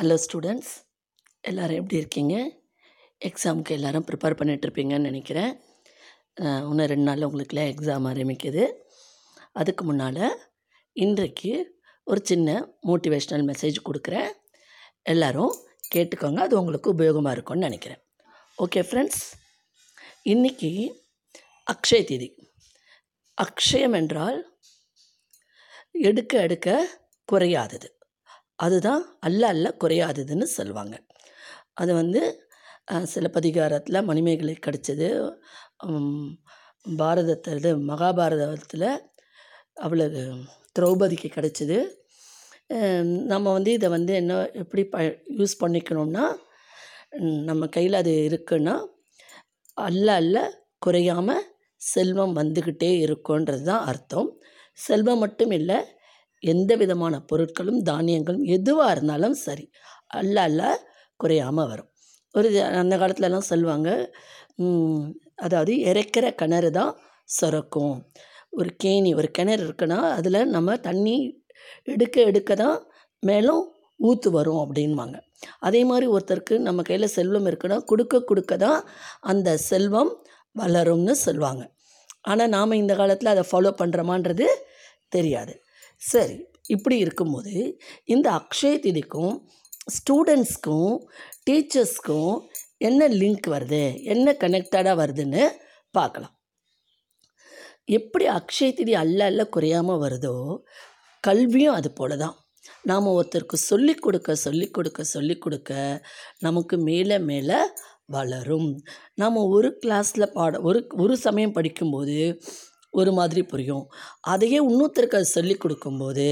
Hello students எல்லோரும் எப்படி இருக்கீங்க? எக்ஸாமுக்கு எல்லோரும் ப்ரிப்பேர் பண்ணிகிட்ருப்பீங்கன்னு நினைக்கிறேன். இன்னும் ரெண்டு நாளில் உங்களுக்குலாம் எக்ஸாம் ஆரம்பிக்குது. அதுக்கு முன்னால் இன்றைக்கு ஒரு சின்ன மோட்டிவேஷ்னல் மெசேஜ் கொடுக்குறேன். எல்லோரும் கேட்டுக்கோங்க. அது உங்களுக்கு உபயோகமாக இருக்கும்னு நினைக்கிறேன். ஓகே ஃப்ரெண்ட்ஸ் இன்றைக்கி அக்ஷய திதி. அக்ஷயம் என்றால் எடுக்க எடுக்க குறையாதது. அதுதான் அல்ல அல்ல குறையாததுன்னு சொல்லுவாங்க அது வந்து சிலப்பதிகாரத்தில் மணிமேகலை கிடச்சது. பாரதத்தில் இது மகாபாரதத்தில் அவளுக்கு திரௌபதிக்கு கிடச்சிது. நம்ம வந்து இதை வந்து என்ன எப்படி ப யூஸ் பண்ணிக்கணும்னா நம்ம கையில் அது இருக்குன்னா அல்ல அல்ல குறையாமல் செல்வம் வந்துக்கிட்டே இருக்குன்றது தான் அர்த்தம். செல்வம் மட்டும் இல்லை எந்த விதமான பொருட்களும் தானியங்களும் எதுவாக இருந்தாலும் சரி அல்ல அல்ல குறையாமல் வரும். ஒரு அந்த காலத்துலலாம் சொல்லுவாங்க அதாவது இறைக்கிற கிணறு தான் சுரக்கும். ஒரு கேணி ஒரு கிணறு இருக்குன்னா அதில் நம்ம தண்ணி எடுக்க எடுக்க தான் மேலும் ஊற்று வரும் அப்படின்வாங்க அதே மாதிரி ஒருத்தருக்கு நம்ம கையில் செல்வம் இருக்குன்னா கொடுக்க கொடுக்க தான் அந்த செல்வம் வளரும்னு சொல்லுவாங்க. ஆனால் நாம் இந்த காலத்தில் அதை ஃபாலோ பண்ணுறோமான்றது தெரியாது. சரி இப்படி இருக்கும்போது இந்த அக்ஷய திதிக்கும் ஸ்டூடெண்ட்ஸ்க்கும் டீச்சர்ஸ்க்கும் என்ன லிங்க் வருது? என்ன கனெக்டடாக வருதுன்னு பார்க்கலாம். எப்படி அக்ஷய திதி அல்ல அல்ல குறையாமல் வருதோ கல்வியும் அது போல தான் நாம் ஒருத்தருக்கு சொல்லிக் கொடுக்க சொல்லிக் கொடுக்க சொல்லிக் கொடுக்க நமக்கு மேலே மேலே வளரும். நாம் ஒரு கிளாஸில் பாட ஒரு ஒரு சமயம் படிக்கும்போது ஒரு மாதிரி புரியும். அதையே இன்னொருத்தருக்கு அது சொல்லிக் கொடுக்கும்போது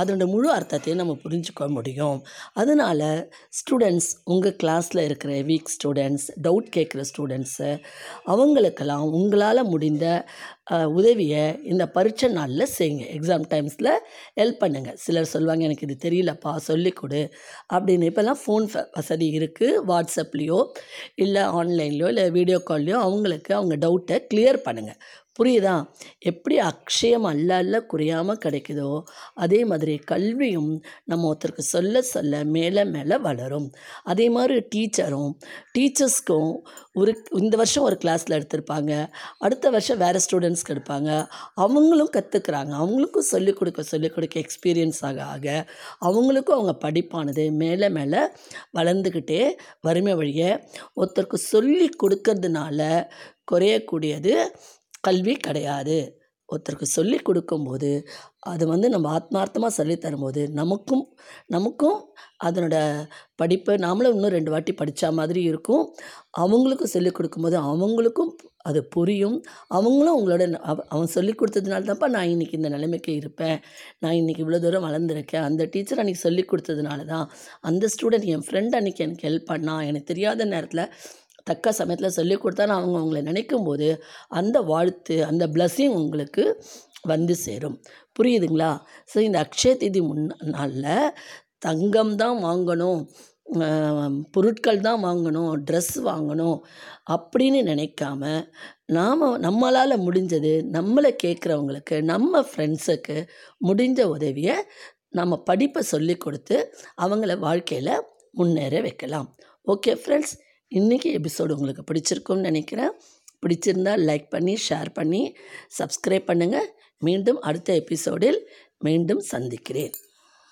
அதனோட முழு அர்த்தத்தையும் நம்ம புரிஞ்சுக்க முடியும். அதனால் ஸ்டூடெண்ட்ஸ் உங்கள் கிளாஸில் இருக்கிற வீக் ஸ்டூடெண்ட்ஸ் டவுட் கேட்குற ஸ்டூடெண்ட்ஸு அவங்களுக்கெல்லாம் உங்களால் முடிந்த உதவியை இந்த பரீட்சை நாளில் செய்யுங்க. எக்ஸாம் டைம்ஸில் ஹெல்ப் பண்ணுங்கள் சிலர் சொல்லுவாங்க எனக்கு இது தெரியலப்பா சொல்லிக் கொடு. அப்படின்னு. இப்போல்லாம் ஃபோன் வசதி இருக்குது வாட்ஸ்அப்லேயோ இல்லை ஆன்லைன்லையோ இல்லை வீடியோ கால்லையோ அவங்களுக்கு அவங்க டவுட்டை கிளியர் பண்ணுங்கள் புரியுதா? எப்படி அக்ஷயம் அல்ல அல்ல குறையாமல் கிடைக்குதோ அதே மாதிரி கல்வியும் நம்ம ஒருத்தருக்கு சொல்ல சொல்ல மேலே மேலே வளரும். அதே மாதிரி டீச்சரும் டீச்சர்ஸ்க்கும் ஒரு இந்த வருஷம் ஒரு கிளாஸில் எடுத்திருப்பாங்க அடுத்த வருஷம் வேறு ஸ்டூடெண்ட்ஸ்க்கு எடுப்பாங்க. அவங்களும் கற்றுக்குறாங்க அவங்களுக்கும் சொல்லிக் கொடுக்க சொல்லிக் கொடுக்க எக்ஸ்பீரியன்ஸ் ஆக ஆக அவங்களுக்கும் அவங்க படிப்பானது மேலே மேலே வளர்ந்துக்கிட்டே வறுமை வழிய ஒருத்தருக்கு சொல்லி கொடுக்கறதுனால குறையக்கூடியது கல்வி கிடையாது. ஒருத்தருக்கு சொல்லி கொடுக்கும்போது அது வந்து நம்ம ஆத்மார்த்தமாக சொல்லித் தரும்போது நமக்கும் நமக்கும் அதனோட படிப்பு நாமளும் இன்னும் ரெண்டு வாட்டி படித்த மாதிரி இருக்கும். அவங்களுக்கும் சொல்லிக் கொடுக்கும்போது அவங்களுக்கும் அது புரியும். அவங்களும் அவங்களோட அவன் சொல்லி கொடுத்ததுனால தான்ப்பா நான் இன்றைக்கி இந்த நிலைமைக்கு இருப்பேன். நான் இன்றைக்கி இவ்வளோ தூரம் வளர்ந்துருக்கேன். அந்த டீச்சர் அன்றைக்கி சொல்லி கொடுத்ததுனால தான் அந்த ஸ்டூடெண்ட் என் ஃப்ரெண்ட் அன்றைக்கி எனக்கு ஹெல்ப் பண்ணால் எனக்கு தெரியாத நேரத்தில் தக்க சமயத்தில் சொல்லி கொடுத்தான்னு அவங்க அவங்கள நினைக்கும் போது அந்த வாழ்த்து அந்த பிளஸ்ஸிங் உங்களுக்கு வந்து சேரும். புரியுதுங்களா? ஸோ இந்த அக்ஷய திதி முன் நாளில் தங்கம் தான் வாங்கணும் பொருட்கள் தான் வாங்கணும் ட்ரெஸ் வாங்கணும் அப்படின்னு நினைக்காம நாம் நம்மளால் முடிஞ்சது நம்மளை கேட்குறவங்களுக்கு நம்ம ஃப்ரெண்ட்ஸுக்கு முடிஞ்ச உதவியை நம்ம படிப்பை சொல்லி கொடுத்து அவங்கள வாழ்க்கையில் முன்னேற வைக்கலாம். ஓகே ஃப்ரெண்ட்ஸ் இன்றைக்கி எபிசோடு உங்களுக்கு பிடிச்சிருக்கும்னு நினைக்கிறேன். பிடிச்சிருந்தா லைக் பண்ணி ஷேர் பண்ணி சப்ஸ்கிரைப் பண்ணுங்கள் மீண்டும் அடுத்த எபிசோடில் மீண்டும் சந்திக்கிறேன்.